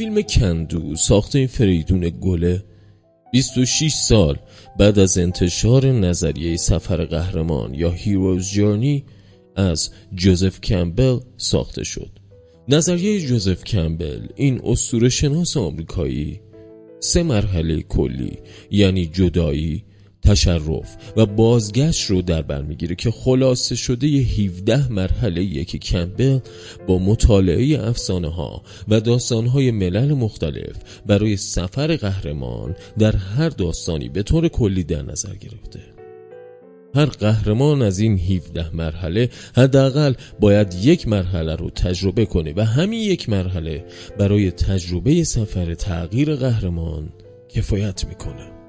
فیلم کندو ساخته فریدون گله 26 سال. بعد از انتشار نظریه سفر قهرمان یا هیروز جورنی از جوزف کمبل ساخته شد. نظریه جوزف کمبل این اسطوره شناس آمریکایی سه مرحله کلی یعنی جدایی تشرف و بازگشت رو در بر می‌گیره که خلاصه شده ی 17 مرحله یکی کمبل با مطالعه افسانه ها و داستان های ملل مختلف برای سفر قهرمان در هر داستانی به طور کلی در نظر گرفته. هر قهرمان از این 17 مرحله حداقل باید یک مرحله رو تجربه کنه و همین یک مرحله برای تجربه سفر تغییر قهرمان کفایت می‌کنه.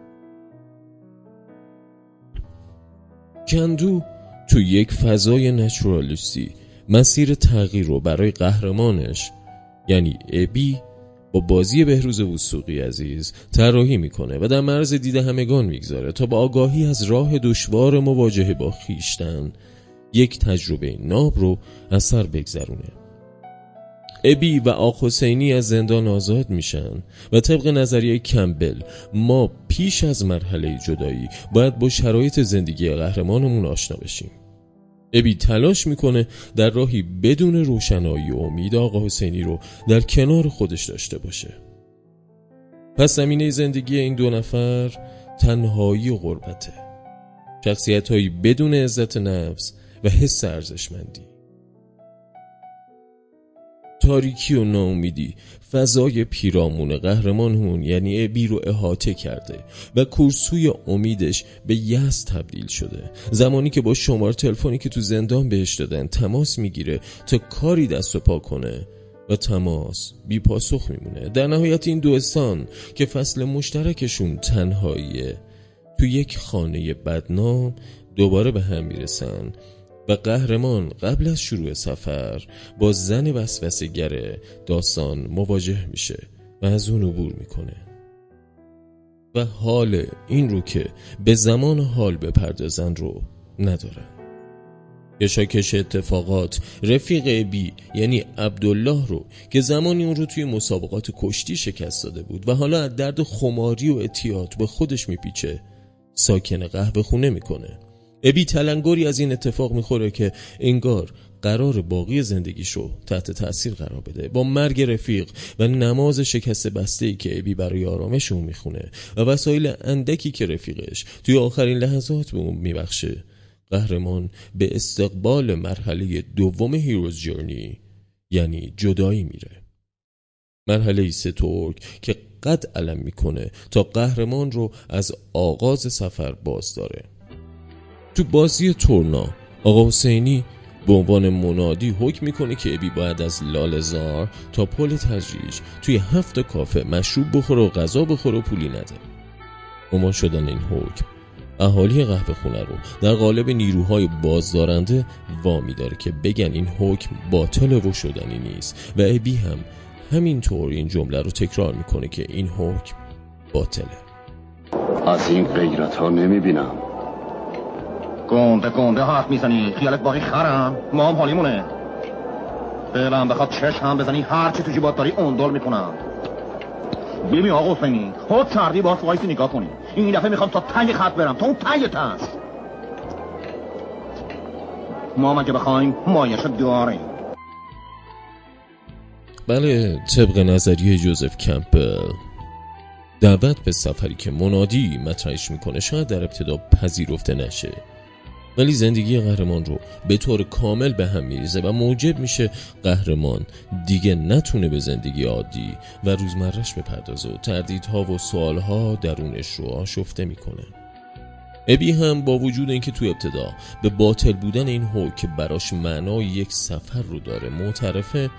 کندو تو یک فضای نچرالیستی مسیر تغییر رو برای قهرمانش یعنی ابی با بازی بهروز وسوقی عزیز طراحی می‌کنه و در مرز دید همگان می‌گذاره تا با آگاهی از راه دشوار مواجهه با خیشتن یک تجربه ناب رو از سر بگذرونه. ابی و آق حسینی از زندان آزاد میشن و طبق نظریه کمبل ما پیش از مرحله جدایی باید با شرایط زندگی قهرمانمون آشنا بشیم. ابی تلاش می‌کنه در راهی بدون روشنایی و امید آقا حسینی رو در کنار خودش داشته باشه. پس زمینه زندگی این دو نفر تنهایی و غربته. شخصیت بدون عزت نفس و حس ارزشمندی. تاریکی و ناامیدی. فضای پیرامون قهرمانمون یعنی ابی رو احاطه کرده و کورسوی امیدش به یس تبدیل شده. زمانی که با شماره تلفنی که تو زندان بهش دادن تماس می‌گیره تا کاری دست و پا کنه و تماس بی پاسخ میمونه. در نهایت این دوستان که فصل مشترکشون تنهاییه تو یک خانه بدنام دوباره به هم می‌رسن. قهرمان قبل از شروع سفر با زن وسوسه داستان مواجه میشه و از اون عبور می‌کنه. و حال این رو که به زمان حال بپردازن رو ندارن. کشاکش اتفاقات رفیق بی یعنی عبدالله رو که زمانی اون رو توی مسابقات کشتی شکست داده بود و حالا از درد خماری و اتیات به خودش میپیچه ساکن قهوه خونه می‌کنه. ابی تلنگری از این اتفاق می‌خوره که انگار قرار باقی زندگیشو تحت تاثیر قرار بده. با مرگ رفیق و نماز شکست بسته ای که ابی برای آرامش اون می‌خونه و وسایل اندکی که رفیقش توی آخرین لحظات به اون میبخشه قهرمان به استقبال مرحله دوم هیروز جرنی یعنی جدایی میره. مرحله ستورک که قد علم می‌کنه تا قهرمان رو از آغاز سفر باز داره. تو بازی تورنا آقا حسینی به عنوان منادی حکم می‌کنه که ابی باید از لالزار تا پل تجریش توی هفت کافه مشروب بخوره و غذا بخوره و پولی نده. اما شدن این حکم. اهالی قهوه خونه رو در قالب نیروهای بازدارنده وامی داره که بگن این حکم باطل و شدنی نیست و ابی هم همینطور این جمله رو تکرار می‌کنه که این حکم باطله. از این غیرت ها نمی‌بینم. گنده گنده حرف می‌زنی خیالت باقی خرم. ما هم حالیمونه. دلم بخواد چش هم بزنی هر چی تو جیبات داری اندل می‌کنم. ببین آقا حسینی خود سردی باز وایسی نگاه کنی. این دفعه می‌خوام تا تنگ خط برم. تا اون تنگ هست ما هم که بخوایم مایش داریم بله طبق نظریه جوزف کمپل. دعوت به سفری که منادی مطرحش می‌کنه شاید در ابتدا پذیرفته نشه. ولی زندگی قهرمان رو به طور کامل به هم میریزه و موجب میشه قهرمان دیگه نتونه به زندگی عادی و روزمرش بپردازه و تردیدها و سوالها درونش رو آشفته می‌کنه. ابی هم با وجود اینکه تو ابتدا به باطل بودن این حکم که براش معنای یک سفر رو داره معترفه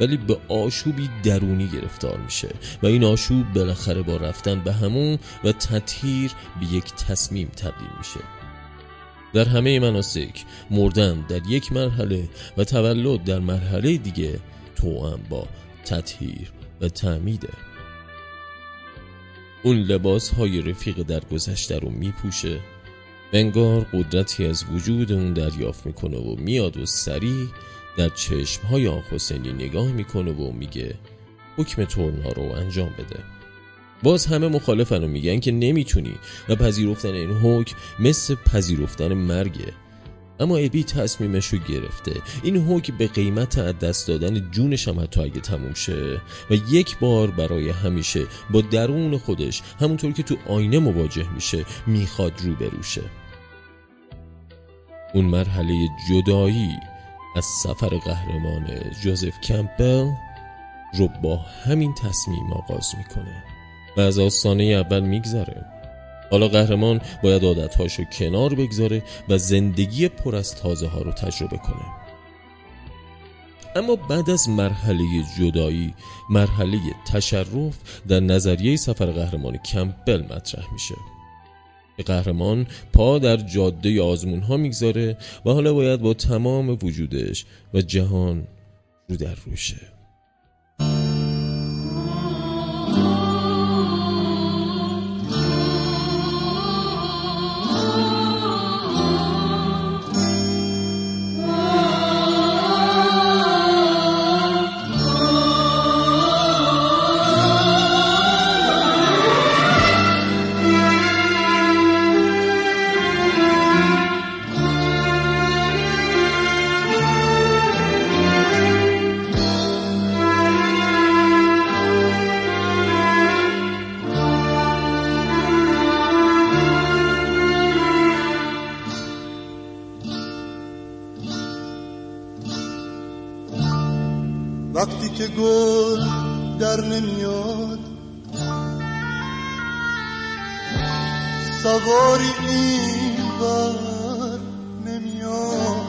ولی به آشوبی درونی گرفتار میشه و این آشوب بالاخره با رفتن به همون و تطهیر به یک تصمیم تبدیل میشه. در همه مناسک مردن در یک مرحله و تولد در مرحله دیگه هم با تطهیر و تعمیده اون لباس های رفیق در گذشته رو میپوشه انگار قدرتی از وجود اون دریافت می‌کنه و میاد و سریع در چشم های حسینی نگاه می‌کنه و میگه حکم تورنا رو انجام بده. باز همه مخالفن و میگن که نمی‌تونی و پذیرفتن این حکم مثل پذیرفتن مرگه اما ابی تصمیمش رو گرفته. این حکم به قیمت از دست دادن جونش هم حتی اگه تموم شه. و یک بار برای همیشه با درون خودش همونطور که تو آینه مواجه میشه می‌خواد رو بروشه اون مرحله جدایی از سفر قهرمان جوزف کمپل رو با همین تصمیم آغاز می‌کنه. و از آستانه اول میگذره. حالا قهرمان باید عادتهاشو کنار بگذاره و زندگی پر از تازه ها رو تجربه کنه. اما بعد از مرحله جدایی مرحله تشرف در نظریه سفر قهرمان کمپل مطرح میشه. قهرمان پا در جاده آزمون ها می‌گذاره و حالا باید با تمام وجودش و جهان رو در روشه سواری این بر نمیاد.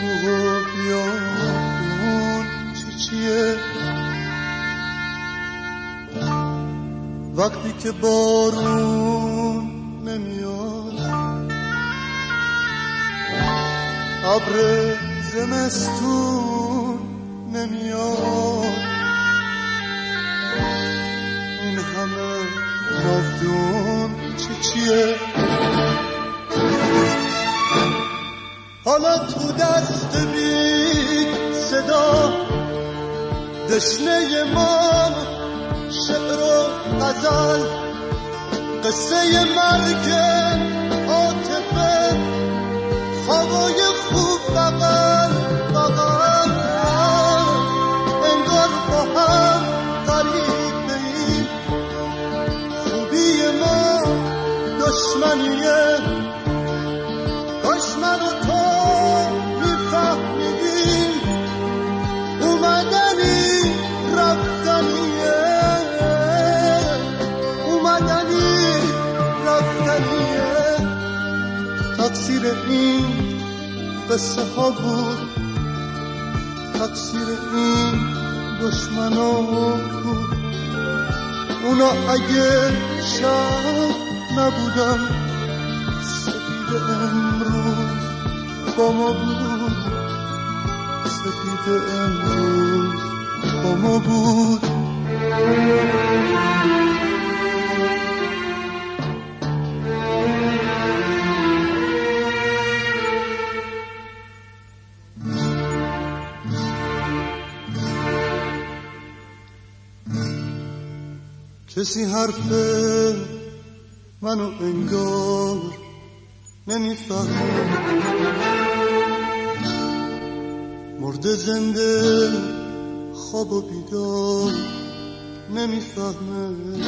کوه و بیابون چی چیه؟ وقتی که بارون نمیاد. ابر زمستون نمیاد. نافدون چی چیه؟ حالا تو دست بید صدا دشنه ما شعر و غزل قصه مرگ دشمنیه. دشمن و تو میفهمیدیم اومدنی رفتنیه. اومدنی رفتنیه. تقصیر این قصه ها بود. تقصیر این دشمنا بود. اونا اگه شب نبودن سپید امروز با ما بود. سپید امروز با ما بود. کسی حرف منو انگار نمی‌فهمه مرده زنده خواب و بیدار نمی‌فهمه.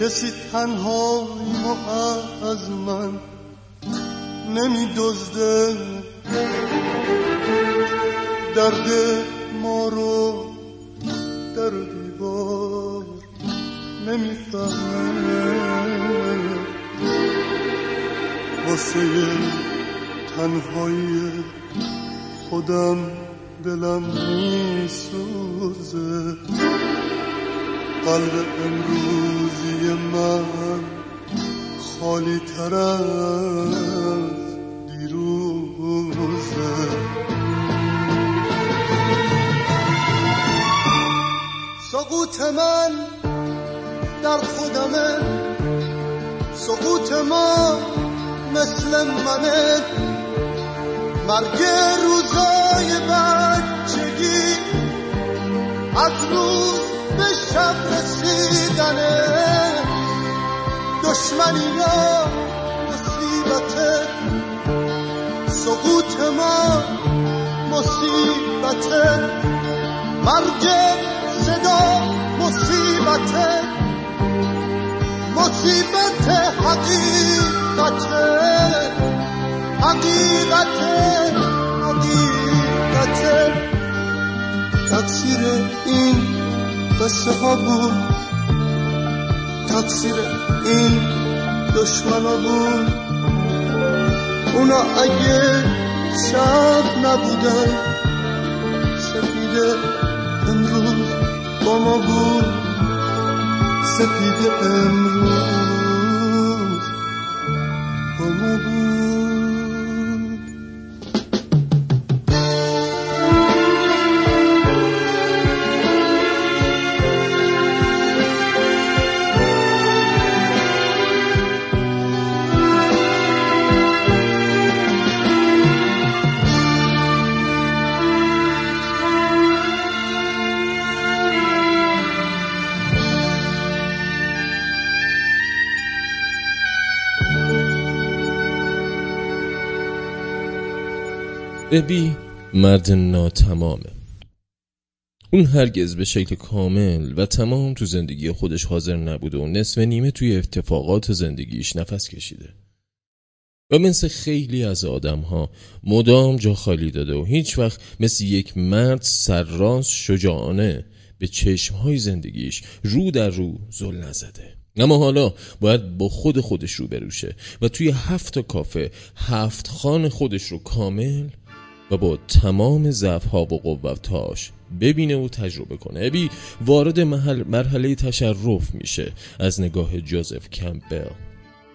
کسی تنهایی از من نمیدزده. درد ما رو در دیوار نمی‌فهمه واسه تنهایی خودم دلم میسوزه. قلب امروزی من خالی تر از دیروزه. سقوط من در خودمه سقوط ما مثل منه مرگ روزای بچگی از روز به شب رسیدنه دشمنی یا مصیبت. سقوط ما مصیبت. مرگ صدا مصیبت. مصیبت حقیقت حقیقت حقیقت. تقصیر این قصه ها بود. تقصیر این دشمن ها بود. اونا اگه شب نبودن سپیده امروز با ما بود. سپیده امروز ابی مرد ناتمامه. اون هرگز به شکل کامل و تمام تو زندگی خودش حاضر نبوده و نصف نیمه توی اتفاقات زندگیش نفس کشیده. و مثل خیلی از آدم ها مدام جا خالی داده و هیچ وقت مثل یک مرد سرراست شجاعانه به چشمهای زندگیش رو در رو زل نزده. اما حالا باید با خود خودش رو بروشه و توی هفت کافه هفت خان خودش رو کامل و با تمام ضعف‌ها و قوتاش ببینه و تجربه کنه. ابی وارد محل مرحله تشرف میشه از نگاه جوزف کمپبل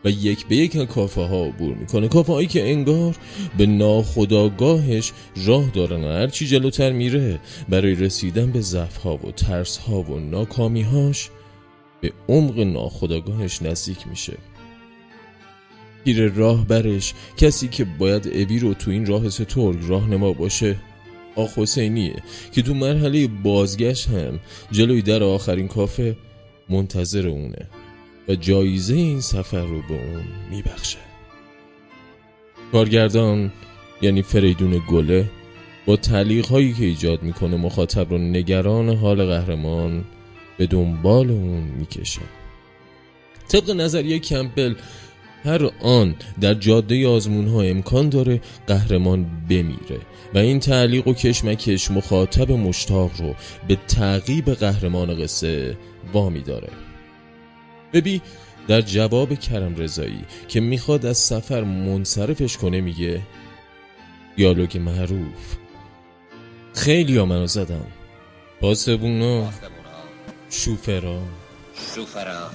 و یک به یک کافه ها عبور می‌کنه. کافه هایی که انگار به ناخداگاهش راه دارن و هرچی جلوتر میره برای رسیدن به ضعف ها و ترس ها و ناکامی هاش به عمق ناخداگاهش نزدیک میشه. پیر راه برش. کسی که باید ابی رو تو این راه سترگ راهنما باشه. آخ حسینیه که تو مرحله بازگشت هم جلوی در آخرین کافه منتظر اونه و جایزه این سفر رو به اون میبخشه. کارگردان یعنی فریدون گله با تعلیق هایی که ایجاد می‌کنه مخاطب رو نگران حال قهرمان به دنبال اون می‌کشه. طبق نظریه کمپل هر آن در جاده آزمون ها امکان داره قهرمان بمیره و این تعلیق و کشمکش مخاطب مشتاق رو به تعقیب قهرمان قصه وامی داره. ببی در جواب کرم رضایی که می‌خواد از سفر منصرفش کنه میگه دیالوگ معروف. خیلی ها منو زدن. پاسبونا شوفرا شوفرا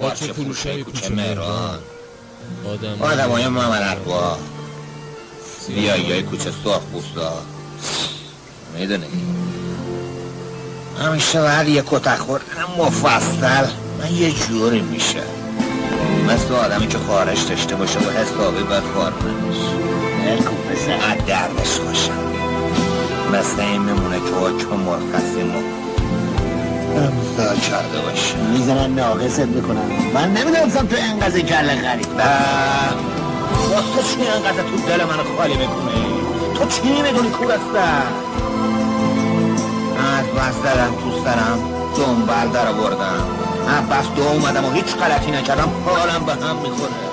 باچه فروشای کوچه مهران. آدم آدم های محمد اقوا بیایی های کوچه سرخ بوستا. می‌دونی؟ همیشه بعد یه کتک خوردن مفصل من یه جوری میشه. مثل آدمی که خارش داشته باشه و حسابی باید کار کنش مثل قد دردش باشه مثل این میمونه که حکم مرخصی ما. امضا کرده باشه می‌زنن ناقصت می‌کنن. من نمی‌دونستم تو انقدر کله با تو چی انقدر تو دل من خالی تو چی می‌دونی کورستن از بس تو سرم دنبال در از بس دو اومدم و هیچ غلطی نکردم حالم به هم می‌خوره.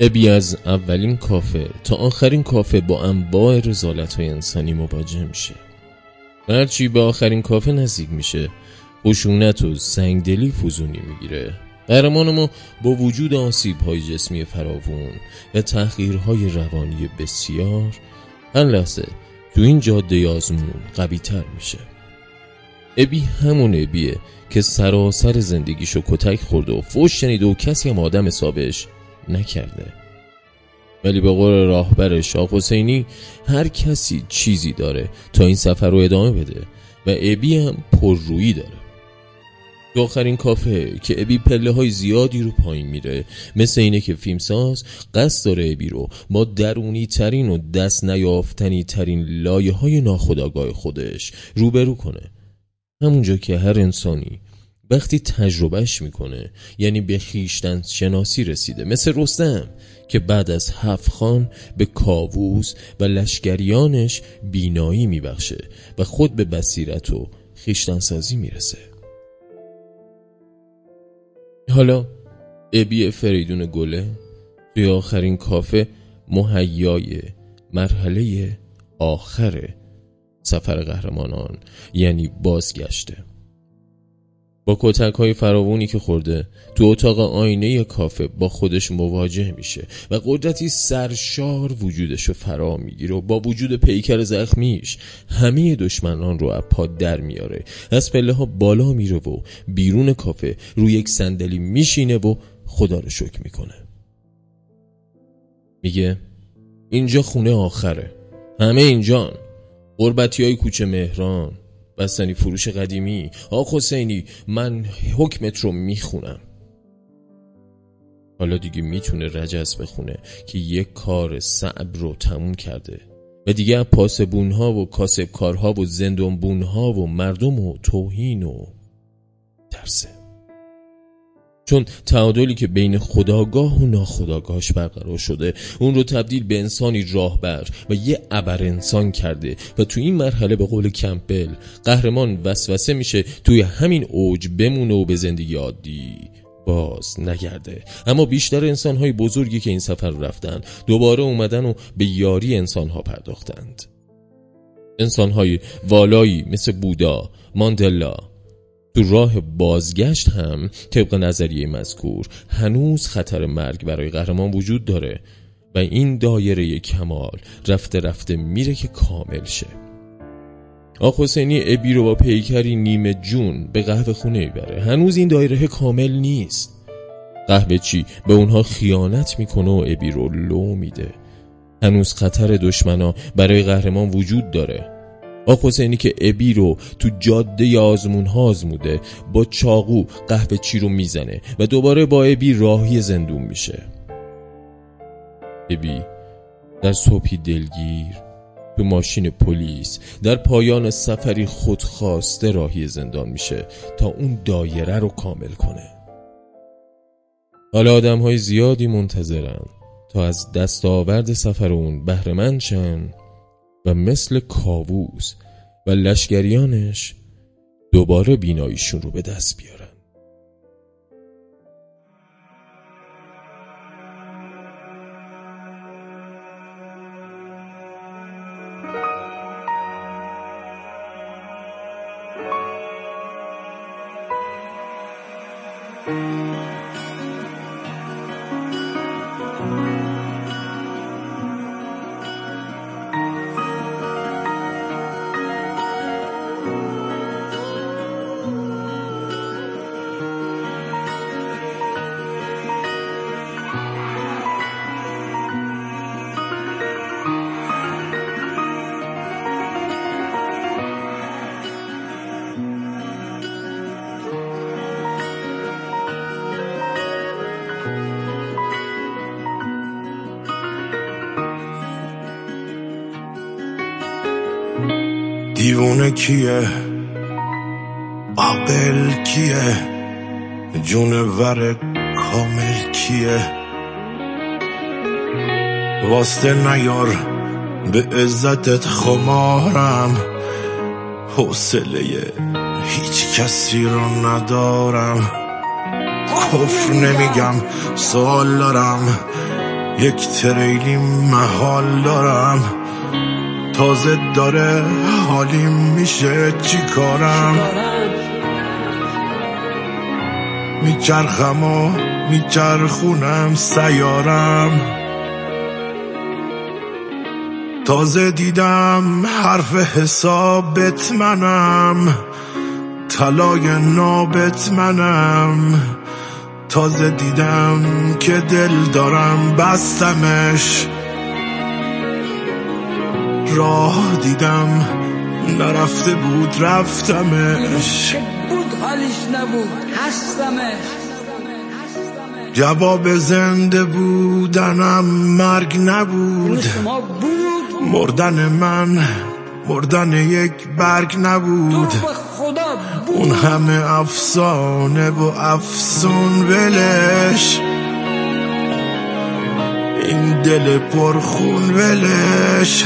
ابی از اولین کافه تا آخرین کافه با انواع رزالت های انسانی مواجه میشه. هرچی به آخرین کافه نزدیک میشه خشونت و سنگدلی فوزونی می‌گیره. قهرمان ما با وجود آسیب های جسمی فراوون و تحقیرهای روانی بسیار هر لحظه تو این جاده آزمون قوی تر میشه ابی همون ابیه که سراسر زندگیشو کتک خورده و فوش شنیده و کسی هم آدم حسابش نکرده. ولی به قول راهبر شاه حسینی هر کسی چیزی داره تا این سفر رو ادامه بده و ابی هم پررویی داره. تو آخرین کافه که ابی پله های زیادی رو پایین میره مثل اینه که فیلمساز قصد داره ابی رو با درونی ترین و دست نیافتنی ترین لایه های ناخداگاه خودش روبرو کنه. همونجا که هر انسانی وقتی تجربهش می‌کنه یعنی به خیشتن شناسی رسیده. مثل رستم که بعد از هفت خان به کاووس و لشکریانش بینایی میبخشه و خود به بصیرت و خیشتنسازی می‌رسه. حالا ابی فریدون گله توی آخرین کافه مهیای مرحله آخر سفر قهرمانان یعنی بازگشته. با کتک های فراوونی که خورده. تو اتاق آینه کافه با خودش مواجه میشه و قدرتی سرشار وجودش رو فرا می‌گیره و با وجود پیکر زخمیش همه دشمنان رو از پا در میاره. از پله ها بالا میره و بیرون کافه روی یک صندلی میشینه و خدا رو شکر می‌کنه. میگه اینجا خونه آخره. همه اینجان. قربتی های کوچه مهران. بستنی فروش قدیمی. آق حسینی من حکمت رو می‌خونم. حالا دیگه می‌تونه رجز بخونه که یک کار صعب رو تموم کرده. و دیگه پاسبون ها و کاسبکارها و زندونبون ها و مردم و توهین و ترسه چون تعادلی که بین خداگاه و ناخداگاهش برقرار شده اون رو تبدیل به انسانی راهبر و یه ابر انسان کرده و تو این مرحله به قول کمپل قهرمان وسوسه میشه توی همین اوج بمونه و به زندگی عادی باز نگرده. اما بیشتر انسان های بزرگی که این سفر رفتن دوباره اومدن و به یاری انسان ها پرداختند. انسان های والایی مثل بودا ماندلا تو راه بازگشت هم طبق نظریه مذکور هنوز خطر مرگ برای قهرمان وجود داره و این دایره کمال رفته رفته میره که کامل شه. آق حسینی ابی رو با پیکری نیمه جون به قهوه خونه می‌بره. هنوز این دایره کامل نیست. قهوه چی؟ به اونها خیانت می‌کنه و ابی رو لو میده. هنوز خطر دشمنا برای قهرمان وجود داره. آق حسینی که ابی رو تو جاده آزمون ها آزموده با چاقو قهوه چی رو می‌زنه و دوباره با ابی راهی زندون میشه. ابی در صبحی دلگیر تو ماشین پلیس در پایان سفری خودخواسته راهی زندان میشه تا اون دایره رو کامل کنه. حالا آدم های زیادی منتظرن تا از دستاورد سفر اون بهرمند شن. و مثل کاووس و لشگریانش دوباره بیناییشون رو به دست بیارن. دیوونه کیه؟ عقل کیه؟ جونور کامل کیه؟ واسطه نیار به عزتت خمارم. حوصله هیچ کسی رو ندارم. کفر نمیگم سوال دارم. یک تریلی محال دارم. تازه داره حالیم میشه چی کارم؟ میچرخم و میچرخونم سیارم. تازه دیدم حرف حسابت منم طلای نابت منم. تازه دیدم که دل دارم بستمش. راه دیدم نرفته بود رفتمش. بود حالیش نبود هستمش جواب زنده بودنم مرگ نبود. مردن من مردن یک برگ نبود. اون همه افسانه و افسون ولش. این دل پرخون ولش.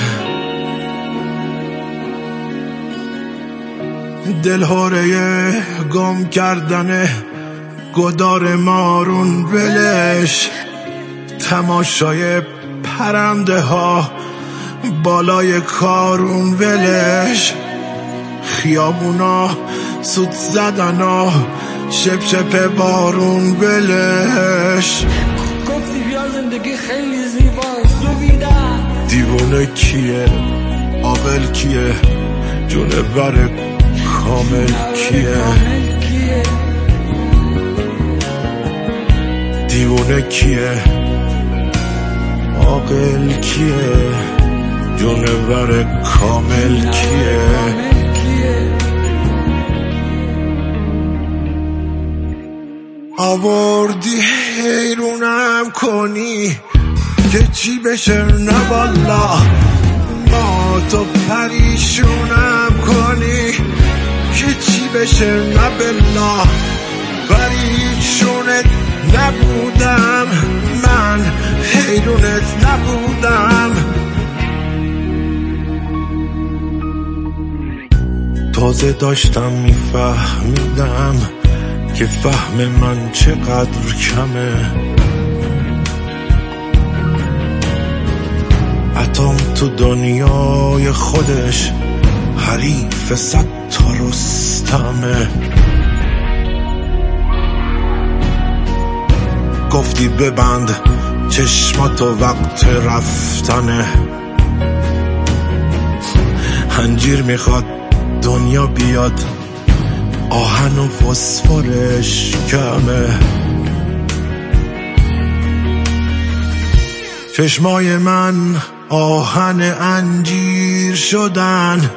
دلهوره گم کردن گدار مارون ولش. تماشای پرنده ها بالای کارون ولش. خیابونا سود زدنا شپ شپ بارون ولش. گفتی بیا زندگی خیلی زیباست دیوونه کیه؟ عاقل کیه؟ جونه بر کامل کیه؟ دیوونه کیه؟ عاقل کیه؟ جونه بر کامل کیه؟ آوردی حیرونم کنی که چی بشه؟ نه والا ما تو پریشونم کنی. بشه نه بلا پریشونت نبودم. من حیرونت نبودم. تازه داشتم میفهمیدم که فهم من چقدر کمه. اتم تو دنیای خودش حریف صد تا رستمه گفتی ببند چشماتو وقت رفتنه. هنجیر می‌خواد دنیا بیاد آهن و فسفرش کمه. چشمای من آهن انجیر شدن.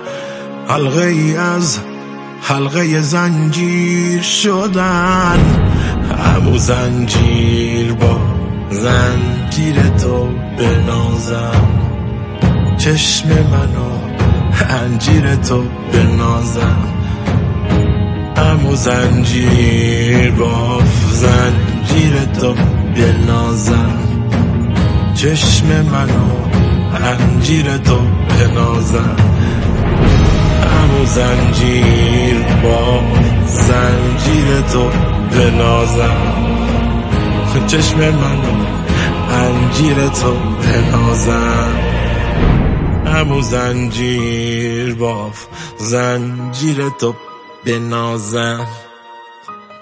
حلقه ای از حلقه زنجیر شدن. همو زنجیر با زنجیر تو بنازم چشم منو انجیر تو بنازم همو زنجیر با زنجیر تو بنازم چشم منو انجیر تو بنازم همو زنجیر با زنجیر تو بنازم. چشم منو انجیر تو بنازم. همو زنجیر باف زنجیر تو بنازم.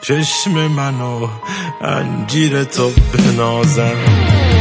چشم منو انجیر تو بنازم.